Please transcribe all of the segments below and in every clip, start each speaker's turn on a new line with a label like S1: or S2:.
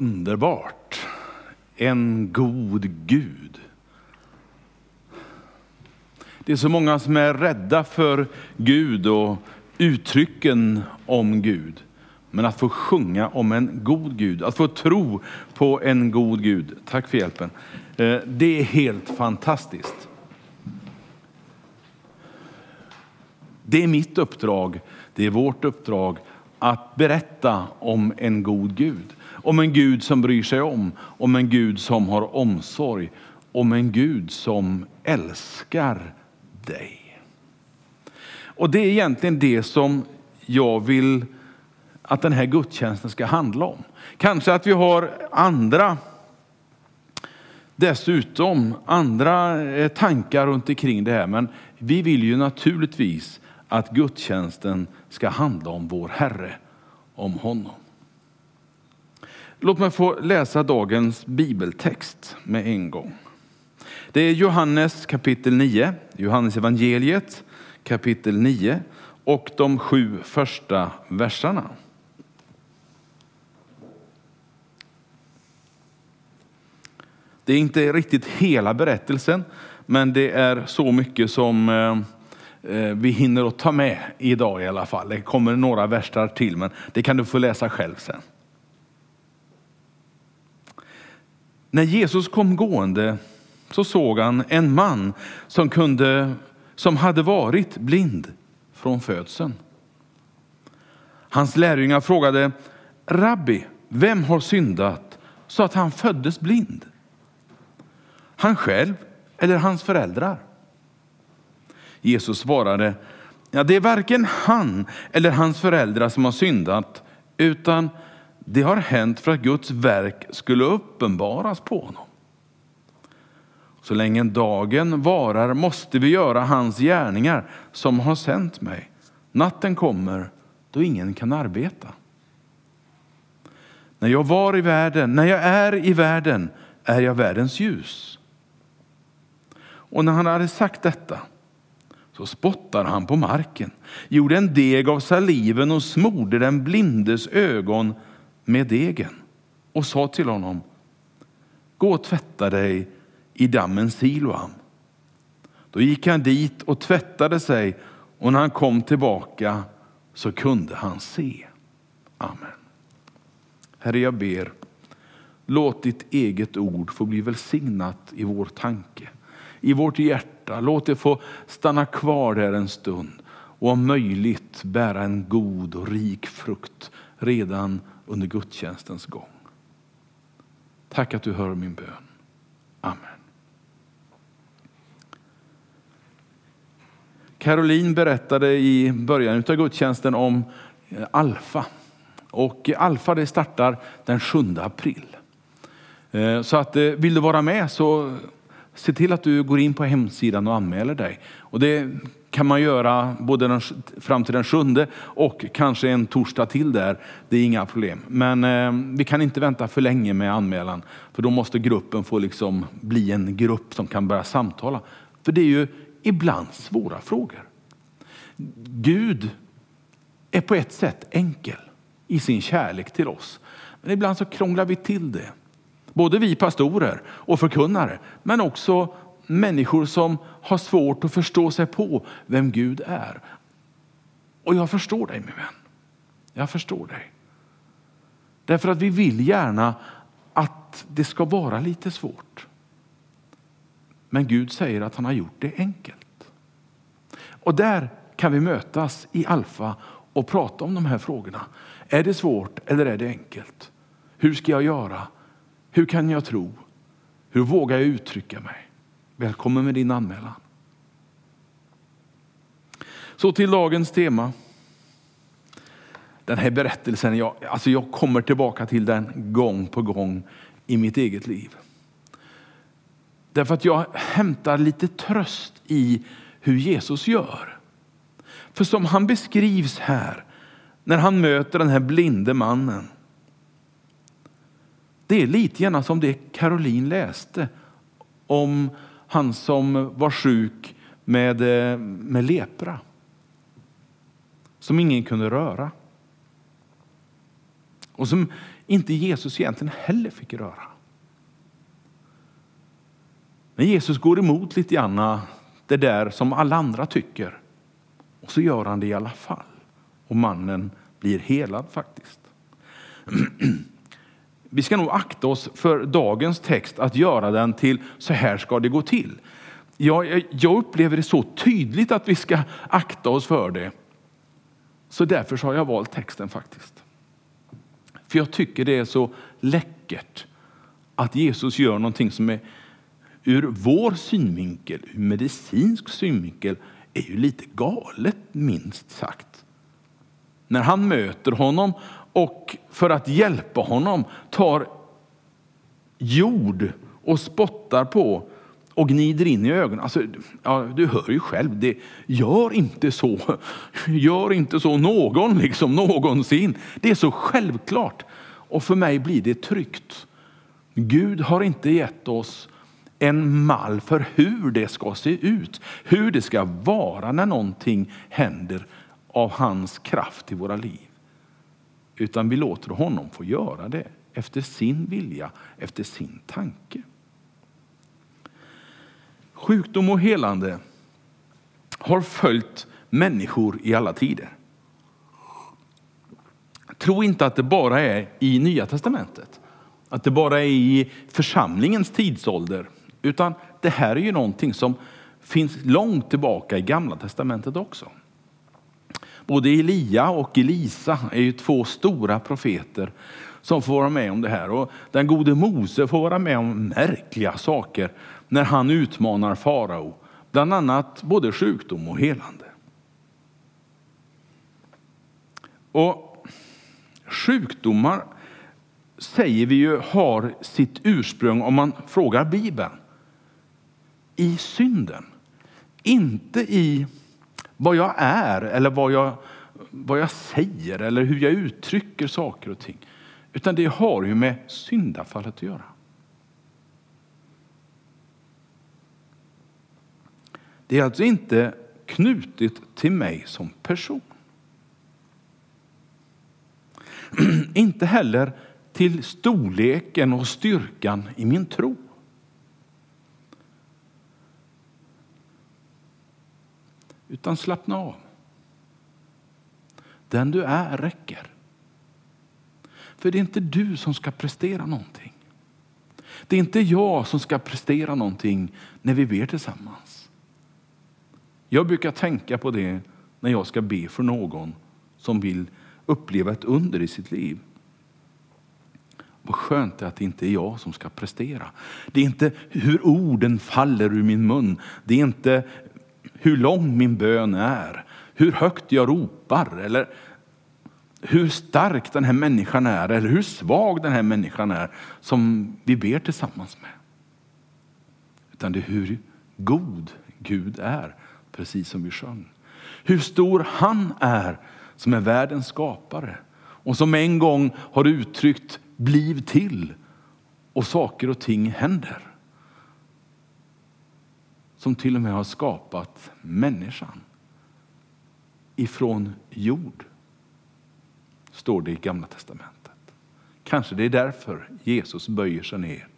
S1: underbart. En god Gud. Det är så många som är rädda för Gud och uttrycken om Gud. Men att få sjunga om en god Gud, att få tro på en god Gud, tack för hjälpen, eh, det är helt fantastiskt. Det är mitt uppdrag, det är vårt uppdrag att berätta om en god Gud. Om en Gud som bryr sig om, om en Gud som har omsorg, om en Gud som älskar dig. Och det är egentligen det som jag vill att den här gudstjänsten ska handla om. Kanske att vi har andra dessutom andra eh, tankar runt omkring det här, men vi vill ju naturligtvis att gudstjänsten ska handla om vår Herre, om honom. Låt mig få läsa dagens bibeltext med en gång. Det är Johannes kapitel 9, Johannes evangeliet kapitel 9 och de sju första verserna. Det är inte riktigt hela berättelsen, men det är så mycket som eh, eh, vi hinner att ta med idag i alla fall. Det kommer några versar till, men det kan du få läsa själv sen. När Jesus kom gående så såg han en man som, kunde, som hade varit blind från födseln. Hans lärjungar frågade, Rabbi, vem har syndat så att han föddes blind? Han själv eller hans föräldrar? Jesus svarade, ja, det är varken han eller hans föräldrar som har syndat, utan det har hänt för att Guds verk skulle uppenbaras på honom. Så länge dagen varar måste vi göra hans gärningar som har sänt mig. Natten kommer då ingen kan arbeta. När jag var i världen, när jag är i världen, är jag världens ljus. Och när han hade sagt detta så spottade han på marken, gjorde en deg av saliven och smorde den blindes ögon med degen och sa till honom, gå och tvätta dig i dammen Siloam. Då gick han dit och tvättade sig och när han kom tillbaka så kunde han se. Amen. Herre, jag ber, låt ditt eget ord få bli välsignat i vår tanke i vårt hjärta. Låt det få stanna kvar där en stund och om möjligt bära en god och rik frukt redan under gudstjänstens gång. Tack att du hör min bön. Amen. Caroline berättade i början av gudstjänsten om eh, Alfa. Och Alfa det startar den 7 april. Eh, så att eh, vill du vara med så se till att du går in på hemsidan och anmäler dig. Och det kan man göra både den, fram till den sjunde och kanske en torsdag till där. Det är inga problem. Men eh, vi kan inte vänta för länge med anmälan. För då måste gruppen få liksom bli en grupp som kan börja samtala. För det är ju ibland svåra frågor. Gud är på ett sätt enkel i sin kärlek till oss. Men ibland så krånglar vi till det. Både vi pastorer och förkunnare, men också människor som har svårt att förstå sig på vem Gud är. Och jag förstår dig min vän. Jag förstår dig. Därför att vi vill gärna att det ska vara lite svårt. Men Gud säger att han har gjort det enkelt. Och där kan vi mötas i Alfa och prata om de här frågorna. Är det svårt eller är det enkelt? Hur ska jag göra? Hur kan jag tro? Hur vågar jag uttrycka mig? Välkommen med din anmälan. Så till dagens tema. Den här berättelsen, jag, alltså jag kommer tillbaka till den gång på gång i mitt eget liv. Därför att jag hämtar lite tröst i hur Jesus gör. För som han beskrivs här, när han möter den här blinde mannen det är lite grann som det Caroline läste om han som var sjuk med, eh, med lepra. Som ingen kunde röra. och som inte Jesus egentligen heller fick röra. Men Jesus går emot lite grann det där som alla andra tycker. Och så gör han det i alla fall. Och mannen blir helad faktiskt. Vi ska nog akta oss för dagens text att göra den till så här ska det gå till. Jag, jag upplever det så tydligt att vi ska akta oss för det. Så därför har jag valt texten faktiskt. För jag tycker det är så läckert att Jesus gör någonting som är ur vår synvinkel, ur medicinsk synvinkel, är ju lite galet minst sagt. När han möter honom och för att hjälpa honom tar jord och spottar på och gnider in i ögonen. Alltså, ja, du hör ju själv, det, gör inte så. Gör inte så någon, liksom någonsin. Det är så självklart. Och för mig blir det tryggt. Gud har inte gett oss en mall för hur det ska se ut, hur det ska vara när någonting händer av hans kraft i våra liv. Utan vi låter honom få göra det efter sin vilja, efter sin tanke. Sjukdom och helande har följt människor i alla tider. Tro inte att det bara är i Nya Testamentet, att det bara är i församlingens tidsålder, utan det här är ju någonting som finns långt tillbaka i Gamla Testamentet också. Både Elia och Elisa är ju två stora profeter som får vara med om det här. Och den gode Mose får vara med om märkliga saker när han utmanar farao. Bland annat både sjukdom och helande. Och sjukdomar säger vi ju har sitt ursprung, om man frågar Bibeln, i synden. Inte i vad jag är eller vad jag, vad jag säger eller hur jag uttrycker saker och ting. Utan det har ju med syndafallet att göra. Det är alltså inte knutet till mig som person. inte heller till storleken och styrkan i min tro. Utan slappna av. Den du är räcker. För det är inte du som ska prestera någonting. Det är inte jag som ska prestera någonting när vi ber tillsammans. Jag brukar tänka på det när jag ska be för någon som vill uppleva ett under i sitt liv. Vad skönt det är att det inte är jag som ska prestera. Det är inte hur orden faller ur min mun. Det är inte hur lång min bön är, hur högt jag ropar eller hur stark den här människan är eller hur svag den här människan är som vi ber tillsammans med. Utan det är hur god Gud är, precis som vi sjöng. Hur stor han är som är världens skapare och som en gång har uttryckt bliv till och saker och ting händer. Som till och med har skapat människan ifrån jord står det i Gamla testamentet. Kanske det är därför Jesus böjer sig ner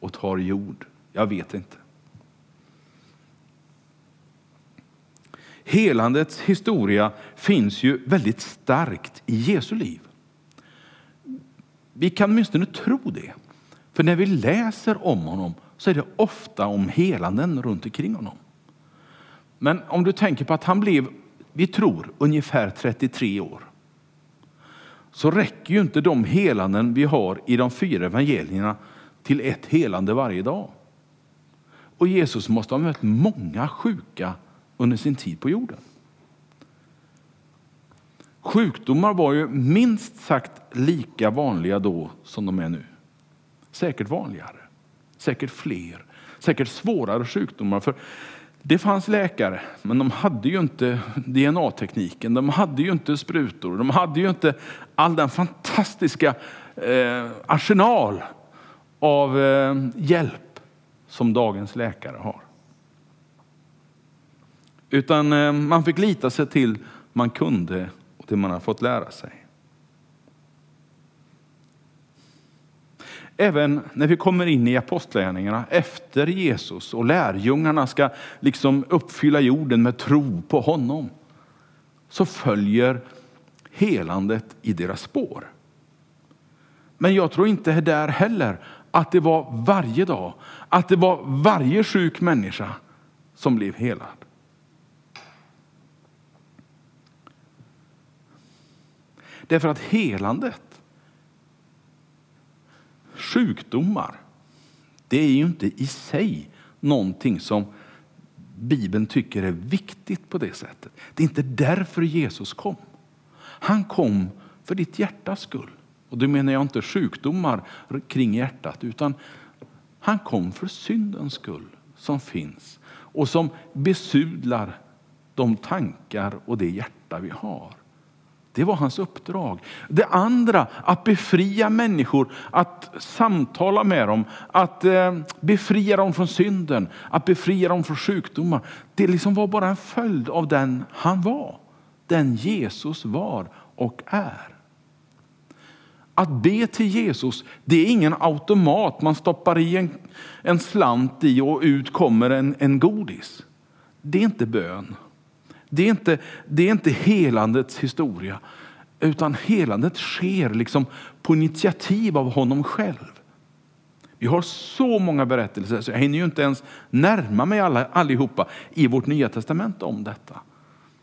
S1: och tar jord. Jag vet inte. Helandets historia finns ju väldigt starkt i Jesu liv. Vi kan åtminstone tro det. För när vi läser om honom så är det ofta om helanden runt omkring honom. Men om du tänker på att han blev, vi tror, ungefär 33 år så räcker ju inte de helanden vi har i de fyra evangelierna till ett helande varje dag. Och Jesus måste ha mött många sjuka under sin tid på jorden. Sjukdomar var ju minst sagt lika vanliga då som de är nu. Säkert vanligare, säkert fler, säkert svårare sjukdomar. För det fanns läkare, men de hade ju inte DNA-tekniken, de hade ju inte sprutor, de hade ju inte all den fantastiska eh, arsenal av eh, hjälp som dagens läkare har. Utan eh, man fick lita sig till man kunde och det man har fått lära sig. Även när vi kommer in i apostlagärningarna efter Jesus och lärjungarna ska liksom uppfylla jorden med tro på honom, så följer helandet i deras spår. Men jag tror inte där heller att det var varje dag, att det var varje sjuk människa som blev helad. Därför att helandet, sjukdomar, det är ju inte i sig någonting som Bibeln tycker är viktigt på det sättet. Det är inte därför Jesus kom. Han kom för ditt hjärtas skull. Och då menar jag inte sjukdomar kring hjärtat, utan han kom för syndens skull som finns och som besudlar de tankar och det hjärta vi har. Det var hans uppdrag. Det andra, att befria människor, att samtala med dem, att eh, befria dem från synden, att befria dem från sjukdomar. Det liksom var bara en följd av den han var, den Jesus var och är. Att be till Jesus, det är ingen automat man stoppar i en, en slant i och ut kommer en, en godis. Det är inte bön. Det är inte, det är inte helandets historia, utan helandet sker liksom på initiativ av honom själv. Vi har så många berättelser så jag hinner ju inte ens närma mig alla, allihopa i vårt nya testamente om detta.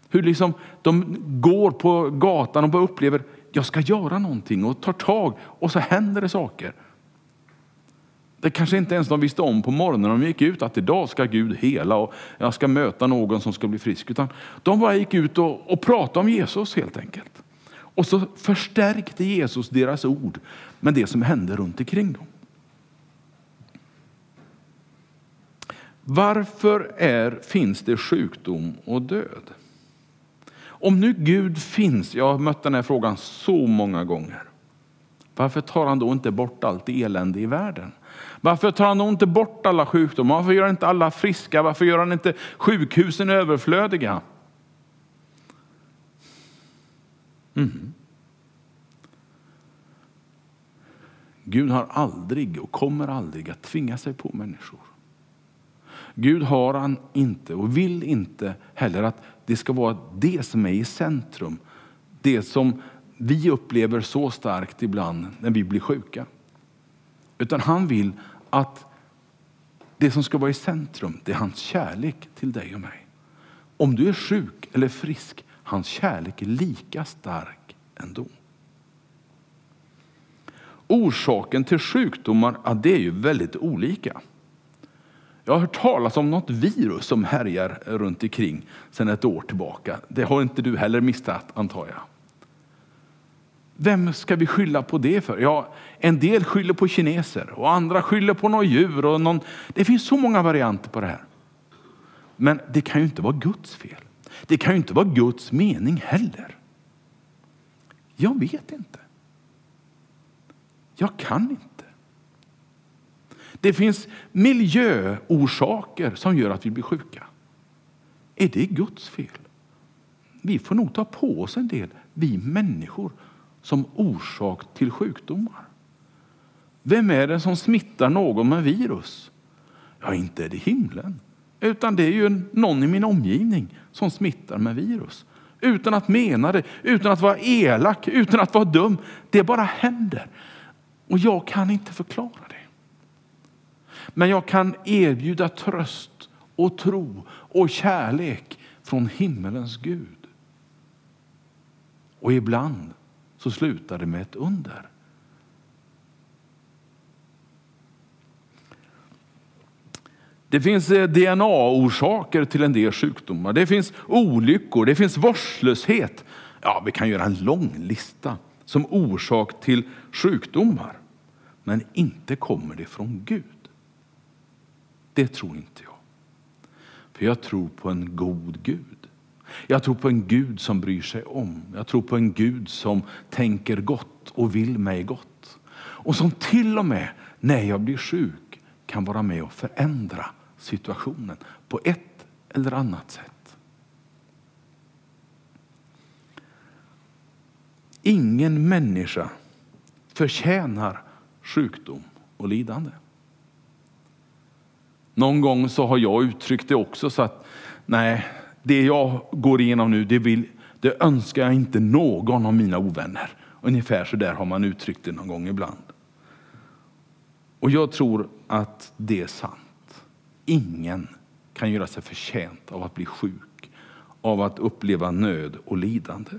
S1: Hur liksom de går på gatan och bara upplever jag ska göra någonting och tar tag och så händer det saker. Det kanske inte ens de visste om på morgonen när de gick ut att idag ska Gud hela och jag ska möta någon som ska bli frisk. Utan de bara gick ut och, och pratade om Jesus helt enkelt. Och så förstärkte Jesus deras ord med det som hände runt omkring dem. Varför är, finns det sjukdom och död? Om nu Gud finns, jag har mött den här frågan så många gånger. Varför tar han då inte bort allt elände i världen? Varför tar han då inte bort alla sjukdomar? Varför gör han inte alla friska? Varför gör han inte sjukhusen överflödiga? Mm. Gud har aldrig och kommer aldrig att tvinga sig på människor. Gud har han inte och vill inte heller att det ska vara det som är i centrum. Det som vi upplever så starkt ibland när vi blir sjuka. Utan han vill att det som ska vara i centrum, det är hans kärlek till dig och mig. Om du är sjuk eller frisk, hans kärlek är lika stark ändå. Orsaken till sjukdomar, ja, det är ju väldigt olika. Jag har hört talas om något virus som härjar runt omkring sedan ett år tillbaka. Det har inte du heller missat antar jag. Vem ska vi skylla på det för? Ja, en del skyller på kineser och andra skyller på något djur. Och någon... Det finns så många varianter på det här. Men det kan ju inte vara Guds fel. Det kan ju inte vara Guds mening heller. Jag vet inte. Jag kan inte. Det finns miljöorsaker som gör att vi blir sjuka. Är det Guds fel? Vi får nog ta på oss en del, vi människor, som orsak till sjukdomar. Vem är det som smittar någon med virus? Ja, inte är det himlen, utan det är ju någon i min omgivning som smittar med virus. Utan att mena det, utan att vara elak, utan att vara dum. Det bara händer. Och jag kan inte förklara det. Men jag kan erbjuda tröst och tro och kärlek från himmelens Gud. Och ibland så slutar det med ett under. Det finns eh, DNA-orsaker till en del sjukdomar. Det finns olyckor, det finns vårdslöshet. Ja, vi kan göra en lång lista som orsak till sjukdomar. Men inte kommer det från Gud. Det tror inte jag. För jag tror på en god Gud. Jag tror på en Gud som bryr sig om. Jag tror på en Gud som tänker gott och vill mig gott. Och som till och med när jag blir sjuk kan vara med och förändra situationen på ett eller annat sätt. Ingen människa förtjänar sjukdom och lidande. Någon gång så har jag uttryckt det också så att nej, det jag går igenom nu, det, vill, det önskar jag inte någon av mina ovänner. Ungefär så där har man uttryckt det någon gång ibland. Och jag tror att det är sant. Ingen kan göra sig förtjänt av att bli sjuk, av att uppleva nöd och lidande.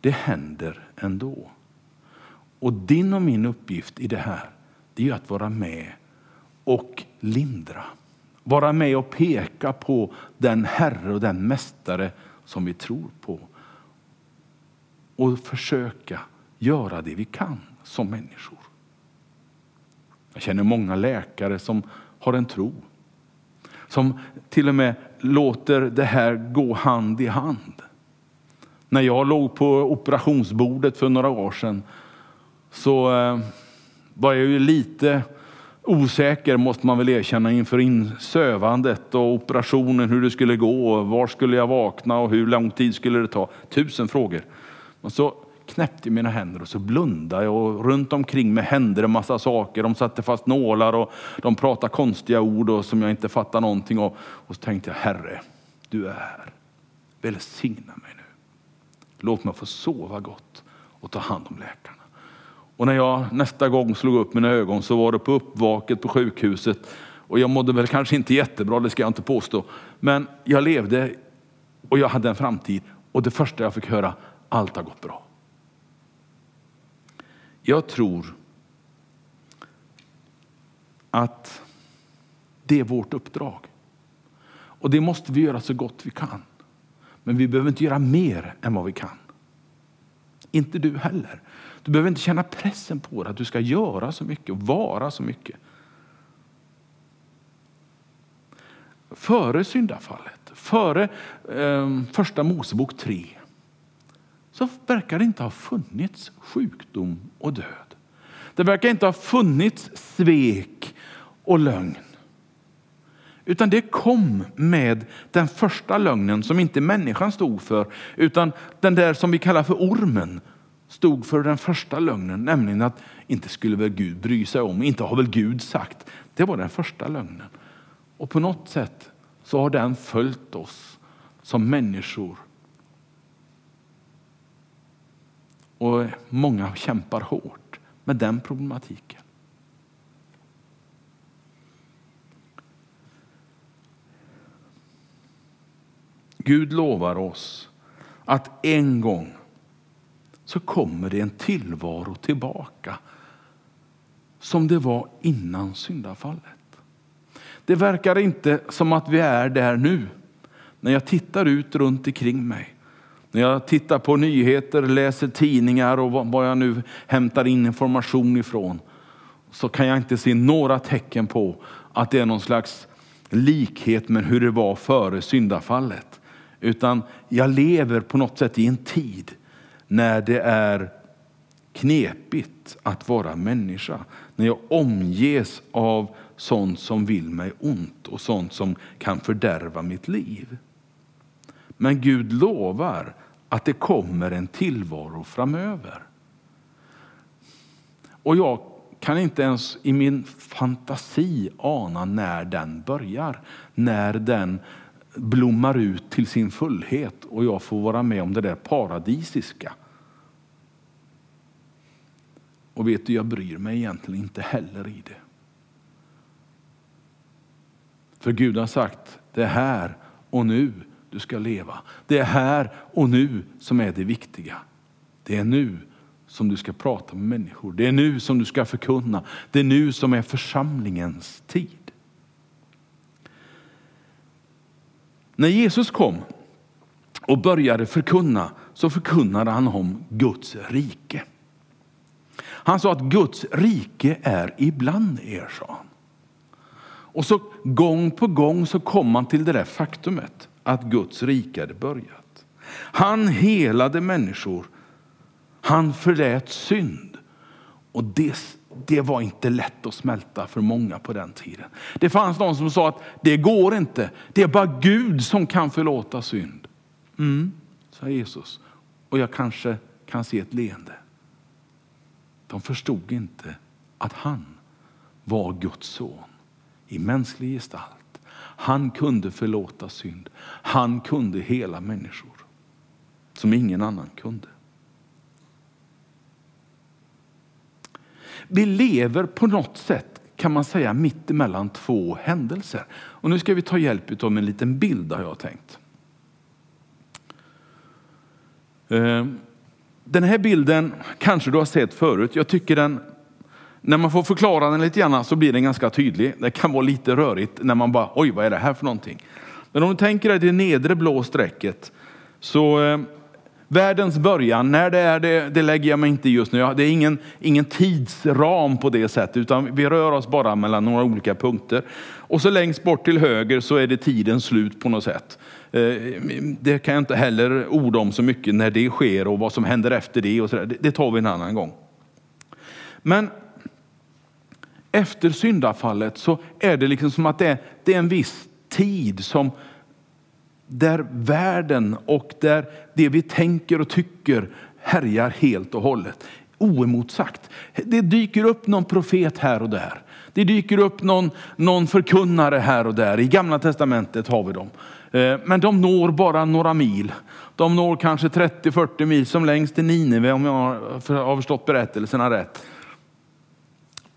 S1: Det händer ändå. Och din och min uppgift i det här, det är att vara med och lindra. Vara med och peka på den Herre och den Mästare som vi tror på. Och försöka göra det vi kan som människor. Jag känner många läkare som har en tro. Som till och med låter det här gå hand i hand. När jag låg på operationsbordet för några år sedan så eh, var jag ju lite osäker, måste man väl erkänna, inför insövandet och operationen, hur det skulle gå, var skulle jag vakna och hur lång tid skulle det ta? Tusen frågor. Och så knäppte mina händer och så blundade jag och runt omkring mig hände det massa saker. De satte fast nålar och de pratade konstiga ord och som jag inte fattade någonting av. Och så tänkte jag, Herre, du är här. Välsigna mig nu. Låt mig få sova gott och ta hand om läkarna. Och när jag nästa gång slog upp mina ögon så var det på uppvaket på sjukhuset. Och jag mådde väl kanske inte jättebra, det ska jag inte påstå. Men jag levde och jag hade en framtid. Och det första jag fick höra, allt har gått bra. Jag tror att det är vårt uppdrag. Och det måste vi göra så gott vi kan. Men vi behöver inte göra mer än vad vi kan. Inte du heller. Du behöver inte känna pressen på dig att du ska göra så mycket och vara så mycket. Före syndafallet, före eh, första Mosebok 3, så verkar det inte ha funnits sjukdom och död. Det verkar inte ha funnits svek och lögn. Utan det kom med den första lögnen som inte människan stod för, utan den där som vi kallar för ormen stod för den första lögnen, nämligen att inte skulle väl Gud bry sig om, inte har väl Gud sagt. Det var den första lögnen. Och på något sätt så har den följt oss som människor. Och många kämpar hårt med den problematiken. Gud lovar oss att en gång så kommer det en tillvaro tillbaka som det var innan syndafallet. Det verkar inte som att vi är där nu. När jag tittar ut runt omkring mig, när jag tittar på nyheter, läser tidningar och vad jag nu hämtar in information ifrån, så kan jag inte se några tecken på att det är någon slags likhet med hur det var före syndafallet. Utan jag lever på något sätt i en tid när det är knepigt att vara människa. När jag omges av sånt som vill mig ont och sånt som kan fördärva mitt liv. Men Gud lovar att det kommer en tillvaro framöver. Och jag kan inte ens i min fantasi ana när den börjar. När den blommar ut till sin fullhet och jag får vara med om det där paradisiska. Och vet du, jag bryr mig egentligen inte heller i det. För Gud har sagt, det är här och nu du ska leva. Det är här och nu som är det viktiga. Det är nu som du ska prata med människor. Det är nu som du ska förkunna. Det är nu som är församlingens tid. När Jesus kom och började förkunna så förkunnade han om Guds rike. Han sa att Guds rike är ibland er, sa han. Och så gång på gång så kom han till det där faktumet att Guds rike hade börjat. Han helade människor. Han förlät synd. Och det, det var inte lätt att smälta för många på den tiden. Det fanns någon som sa att det går inte. Det är bara Gud som kan förlåta synd. Mm, sa Jesus. Och jag kanske kan se ett leende. De förstod inte att han var Guds son i mänsklig gestalt. Han kunde förlåta synd. Han kunde hela människor som ingen annan kunde. Vi lever på något sätt kan man säga mitt emellan två händelser. Och nu ska vi ta hjälp av en liten bild har jag tänkt. Ehm, den här bilden kanske du har sett förut. Jag tycker den, när man får förklara den lite grann så blir den ganska tydlig. Det kan vara lite rörigt när man bara, oj vad är det här för någonting? Men om du tänker dig det nedre blå strecket så eh, Världens början, när det är det, det lägger jag mig inte just nu. Det är ingen, ingen tidsram på det sättet, utan vi rör oss bara mellan några olika punkter. Och så längst bort till höger så är det tidens slut på något sätt. Eh, det kan jag inte heller orda om så mycket när det sker och vad som händer efter det. Och så där. Det tar vi en annan gång. Men efter syndafallet så är det liksom som att det är, det är en viss tid som där världen och där det vi tänker och tycker härjar helt och hållet. Oemotsagt. Det dyker upp någon profet här och där. Det dyker upp någon, någon förkunnare här och där. I gamla testamentet har vi dem. Eh, men de når bara några mil. De når kanske 30-40 mil som längst till Nineve om jag har förstått berättelserna rätt.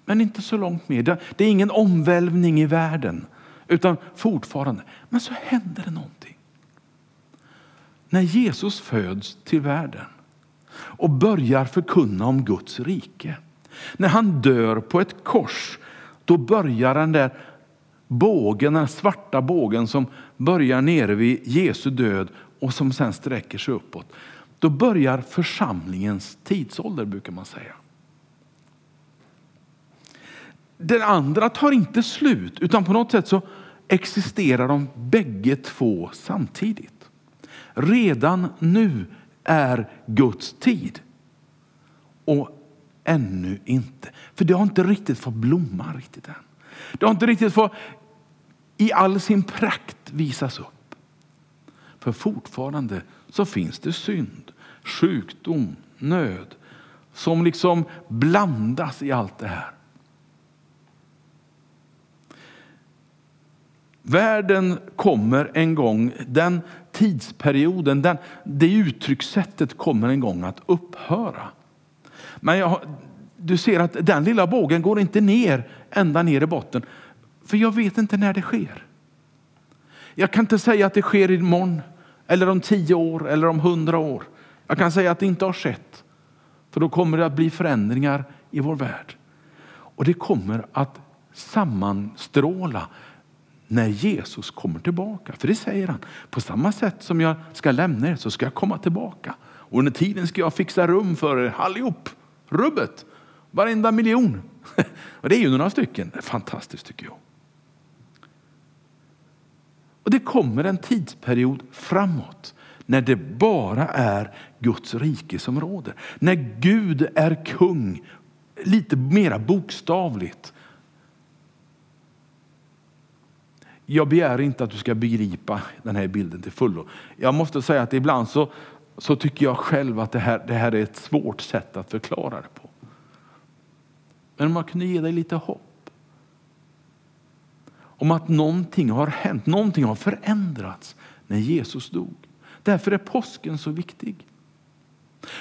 S1: Men inte så långt mer. Det är ingen omvälvning i världen. Utan fortfarande. Men så händer det någonting när Jesus föds till världen och börjar förkunna om Guds rike. När han dör på ett kors, då börjar den där bågen, den svarta bågen som börjar nere vid Jesu död och som sen sträcker sig uppåt. Då börjar församlingens tidsålder brukar man säga. Den andra tar inte slut utan på något sätt så existerar de bägge två samtidigt. Redan nu är Guds tid. Och ännu inte. För det har inte riktigt fått blomma riktigt än. Det har inte riktigt fått i all sin prakt visas upp. För fortfarande så finns det synd, sjukdom, nöd som liksom blandas i allt det här. Världen kommer en gång, den tidsperioden, den, det uttryckssättet kommer en gång att upphöra. Men jag, du ser att den lilla bågen går inte ner ända ner i botten. För jag vet inte när det sker. Jag kan inte säga att det sker imorgon, eller om tio år eller om hundra år. Jag kan säga att det inte har skett. För då kommer det att bli förändringar i vår värld. Och det kommer att sammanstråla när Jesus kommer tillbaka. För det säger han. På samma sätt som jag ska lämna er så ska jag komma tillbaka. Och under tiden ska jag fixa rum för er allihop. Rubbet. Varenda miljon. Och det är ju några stycken. Det är fantastiskt tycker jag. Och det kommer en tidsperiod framåt när det bara är Guds rike som råder. När Gud är kung, lite mera bokstavligt. jag begär inte att du ska begripa den här bilden till fullo. Jag måste säga att ibland så, så tycker jag själv att det här, det här är ett svårt sätt att förklara det på. Men om man kunde ge dig lite hopp. Om att någonting har hänt, någonting har förändrats när Jesus dog. Därför är påsken så viktig.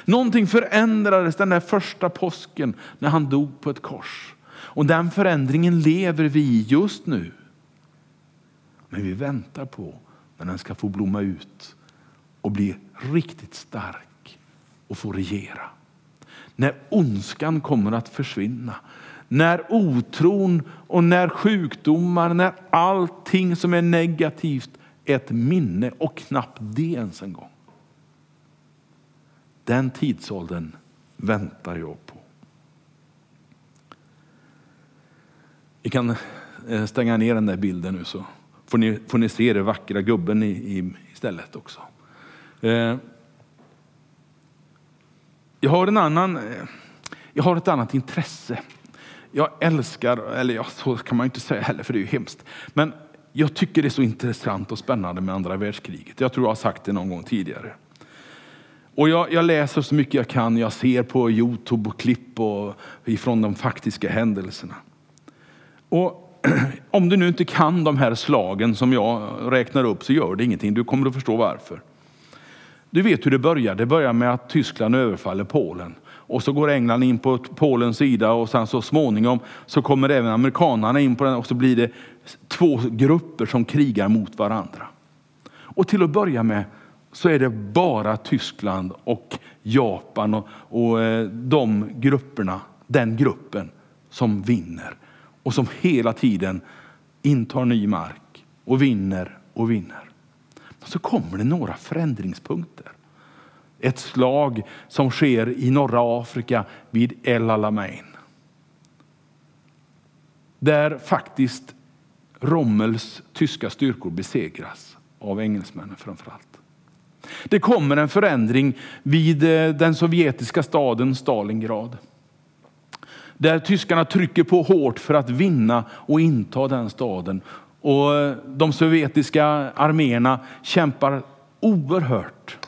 S1: Någonting förändrades den där första påsken när han dog på ett kors. Och den förändringen lever vi i just nu. Men vi väntar på när den ska få blomma ut och bli riktigt stark och få regera. När ondskan kommer att försvinna. När otron och när sjukdomar, när allting som är negativt är ett minne och knappt det ens en gång. Den tidsåldern väntar jag på. Vi kan eh, stänga ner den där bilden nu så får ni, får ni se den vackra gubben i, i, istället också. Eh, jag har en annan, eh, jag har ett annat intresse. Jag älskar, eller ja, så kan man ju inte säga heller för det är ju hemskt. Men jag tycker det är så intressant och spännande med andra världskriget. Jag tror jag har sagt det någon gång tidigare. Och jag, jag, läser så mycket jag kan, jag ser på Youtube och klipp och, ifrån de faktiska händelserna. Och om du nu inte kan de här slagen som jag räknar upp så gör det ingenting, du kommer att förstå varför. Du vet hur det börjar, det börjar med att Tyskland överfaller Polen. Och så går England in på Polens sida och sen så småningom så kommer även amerikanerna in på den och så blir det två grupper som krigar mot varandra. Och till att börja med så är det bara Tyskland och Japan och, och eh, de grupperna, den gruppen som vinner och som hela tiden intar ny mark och vinner och vinner. Så kommer det några förändringspunkter. Ett slag som sker i norra Afrika vid El Alamein. Där faktiskt Rommels tyska styrkor besegras av engelsmännen framförallt. Det kommer en förändring vid eh, den sovjetiska staden Stalingrad. Där tyskarna trycker på hårt för att vinna och inta den staden. Och eh, de sovjetiska arméerna kämpar oerhört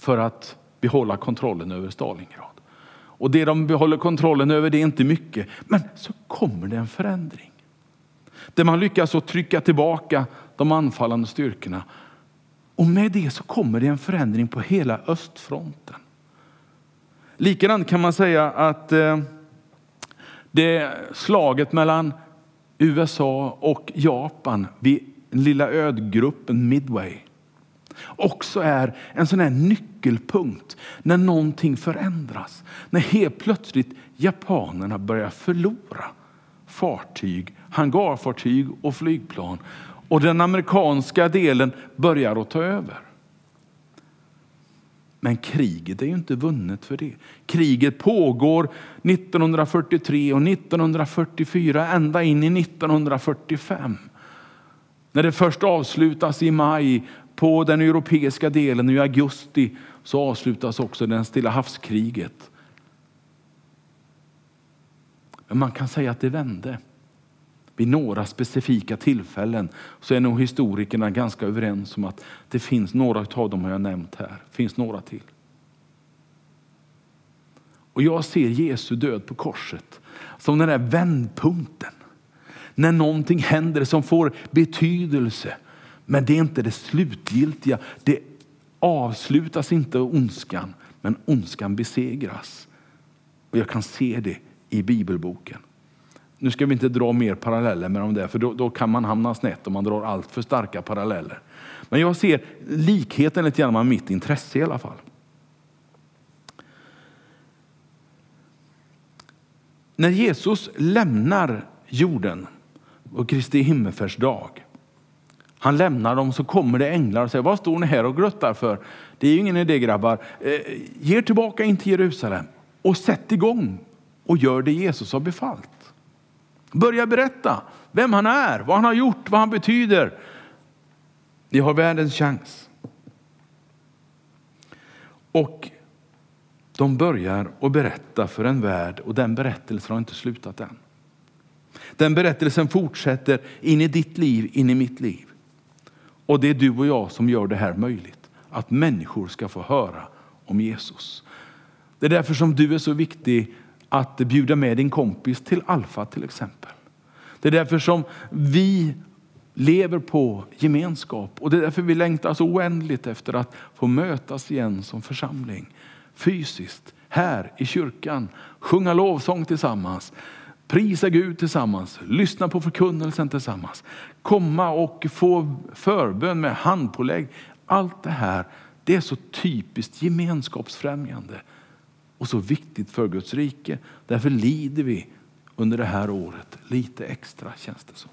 S1: för att behålla kontrollen över Stalingrad. Och det de behåller kontrollen över det är inte mycket. Men så kommer det en förändring. Där man lyckas att trycka tillbaka de anfallande styrkorna. Och med det så kommer det en förändring på hela östfronten. Likadant kan man säga att eh, det slaget mellan USA och Japan vid den lilla ödgruppen Midway också är en sån här nyckelpunkt när någonting förändras. När helt plötsligt japanerna börjar förlora fartyg, hangarfartyg och flygplan och den amerikanska delen börjar att ta över. Men kriget är ju inte vunnet för det. Kriget pågår 1943 och 1944 ända in i 1945. När det först avslutas i maj på den europeiska delen i augusti så avslutas också den Stilla havskriget. Men man kan säga att det vände. Vid några specifika tillfällen så är nog historikerna ganska överens om att det finns några av dem har jag nämnt här. Det finns några till. Och jag ser Jesu död på korset som den där vändpunkten. När någonting händer som får betydelse. Men det är inte det slutgiltiga. Det avslutas inte ondskan, men ondskan besegras. Och jag kan se det i bibelboken. Nu ska vi inte dra mer paralleller med dem där, för då, då kan man hamna snett om man drar allt för starka paralleller. Men jag ser likheten lite grann med mitt intresse i alla fall. När Jesus lämnar jorden och Kristi himmelsfärdsdag, han lämnar dem så kommer det änglar och säger, vad står ni här och gröttar för? Det är ju ingen idé grabbar. Eh, ge er tillbaka in till Jerusalem och sätt igång och gör det Jesus har befallt. Börja berätta vem han är, vad han har gjort, vad han betyder. Ni har världens chans. Och de börjar att berätta för en värld och den berättelsen har inte slutat än. Den berättelsen fortsätter in i ditt liv, in i mitt liv. Och det är du och jag som gör det här möjligt. Att människor ska få höra om Jesus. Det är därför som du är så viktig att bjuda med din kompis till Alfa till exempel. Det är därför som vi lever på gemenskap och det är därför vi längtar så oändligt efter att få mötas igen som församling. Fysiskt, här i kyrkan, sjunga lovsång tillsammans, prisa Gud tillsammans, lyssna på förkunnelsen tillsammans, komma och få förbön med handpålägg. Allt det här, det är så typiskt gemenskapsfrämjande och så viktigt för Guds rike. Därför lider vi under det här året lite extra känns det som.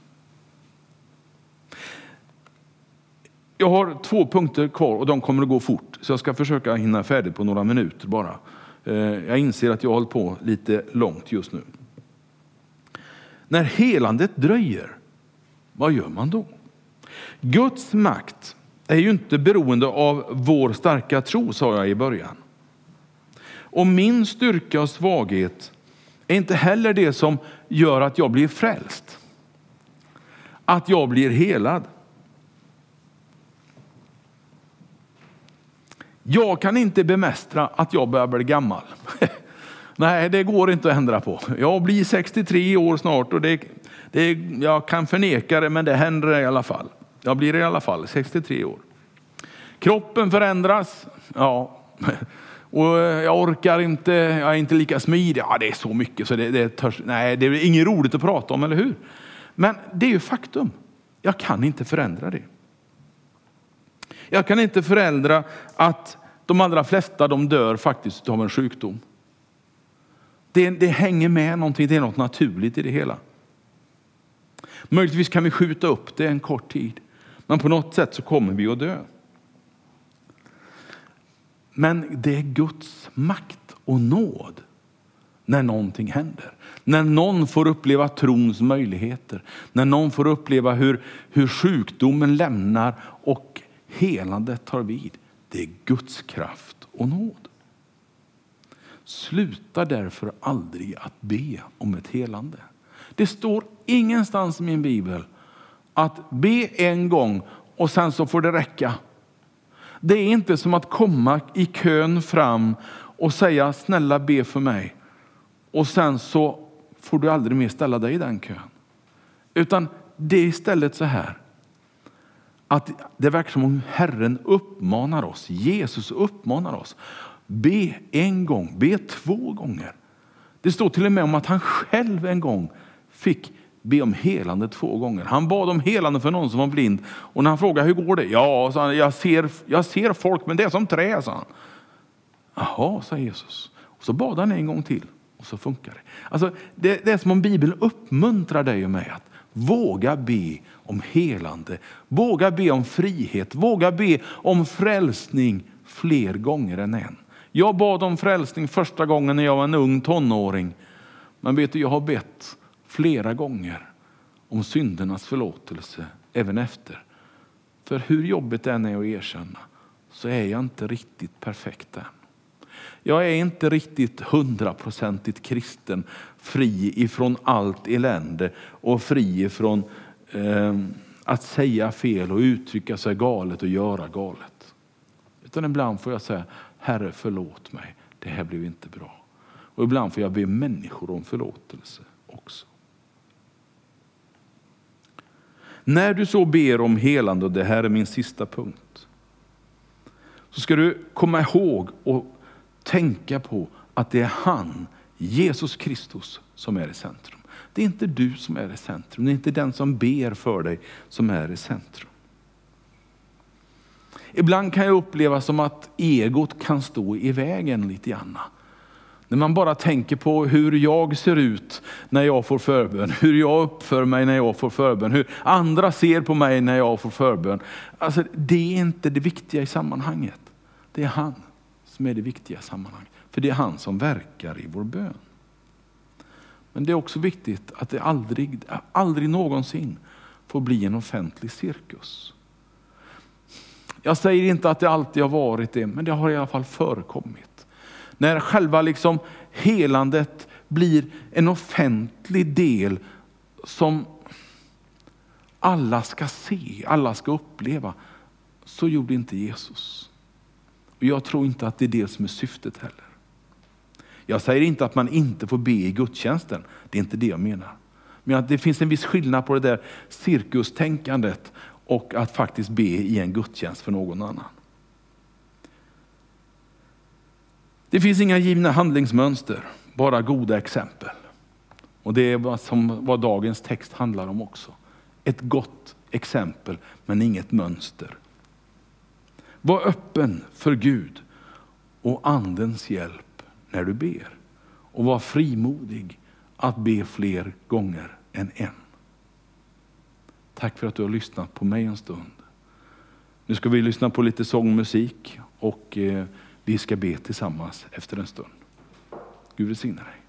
S1: Jag har två punkter kvar och de kommer att gå fort så jag ska försöka hinna färdigt på några minuter bara. Eh, jag inser att jag har hållit på lite långt just nu. När helandet dröjer, vad gör man då? Guds makt är ju inte beroende av vår starka tro, sa jag i början. Och min styrka och svaghet är inte heller det som gör att jag blir frälst. Att jag blir helad. Jag kan inte bemästra att jag börjar bli gammal. Nej, det går inte att ändra på. Jag blir 63 år snart och det, det, jag kan förneka det, men det händer i alla fall. Jag blir i alla fall 63 år. Kroppen förändras. Ja, och jag orkar inte, jag är inte lika smidig. Ja, det är så mycket så det, det, törs, nej, det är inget roligt att prata om, eller hur? Men det är ju faktum. Jag kan inte förändra det. Jag kan inte förändra att de allra flesta de dör faktiskt av en sjukdom. Det, det hänger med någonting, det är något naturligt i det hela. Möjligtvis kan vi skjuta upp det en kort tid, men på något sätt så kommer vi att dö. Men det är Guds makt och nåd när någonting händer. När någon får uppleva trons möjligheter. När någon får uppleva hur, hur sjukdomen lämnar och helandet tar vid. Det är Guds kraft och nåd. Sluta därför aldrig att be om ett helande. Det står ingenstans i min bibel att be en gång och sen så får det räcka. Det är inte som att komma i kön fram och säga snälla be för mig. Och sen så får du aldrig mer ställa dig i den kön. Utan det är istället så här att det verkar som om Herren uppmanar oss, Jesus uppmanar oss. Be en gång, be två gånger. Det står till och med om att han själv en gång fick be om helande två gånger. Han bad om helande för någon som var blind. Och när han frågade hur går det? Ja, sa han, jag, ser, jag ser folk men det är som trä, sa han. Jaha, sa Jesus. Och så bad han en gång till och så funkar det. Alltså, det, det är som om Bibeln uppmuntrar dig och mig att våga be om helande, våga be om frihet, våga be om frälsning fler gånger än en. Jag bad om frälsning första gången när jag var en ung tonåring. Men vet du, jag har bett flera gånger om syndernas förlåtelse även efter. För hur jobbigt det än är att erkänna så är jag inte riktigt perfekt än. Jag är inte riktigt hundraprocentigt kristen, fri ifrån allt elände och fri ifrån eh, att säga fel och uttrycka sig galet och göra galet. Utan ibland får jag säga, Herre förlåt mig, det här blev inte bra. Och ibland får jag be människor om förlåtelse också. När du så ber om helande, och det här är min sista punkt, så ska du komma ihåg och tänka på att det är han, Jesus Kristus, som är i centrum. Det är inte du som är i centrum, det är inte den som ber för dig som är i centrum. Ibland kan jag uppleva som att egot kan stå i vägen lite grann. När man bara tänker på hur jag ser ut när jag får förbön, hur jag uppför mig när jag får förbön, hur andra ser på mig när jag får förbön. Alltså, det är inte det viktiga i sammanhanget. Det är han som är det viktiga i sammanhanget. För det är han som verkar i vår bön. Men det är också viktigt att det aldrig, aldrig någonsin får bli en offentlig cirkus. Jag säger inte att det alltid har varit det, men det har i alla fall förekommit. När själva liksom helandet blir en offentlig del som alla ska se, alla ska uppleva. Så gjorde inte Jesus. Och jag tror inte att det är det som är syftet heller. Jag säger inte att man inte får be i gudstjänsten, det är inte det jag menar. Men att det finns en viss skillnad på det där cirkustänkandet och att faktiskt be i en gudstjänst för någon annan. Det finns inga givna handlingsmönster, bara goda exempel. Och det är vad, som, vad dagens text handlar om också. Ett gott exempel, men inget mönster. Var öppen för Gud och Andens hjälp när du ber. Och var frimodig att be fler gånger än en. Tack för att du har lyssnat på mig en stund. Nu ska vi lyssna på lite sångmusik och eh, vi ska be tillsammans efter en stund. Gud välsigne dig.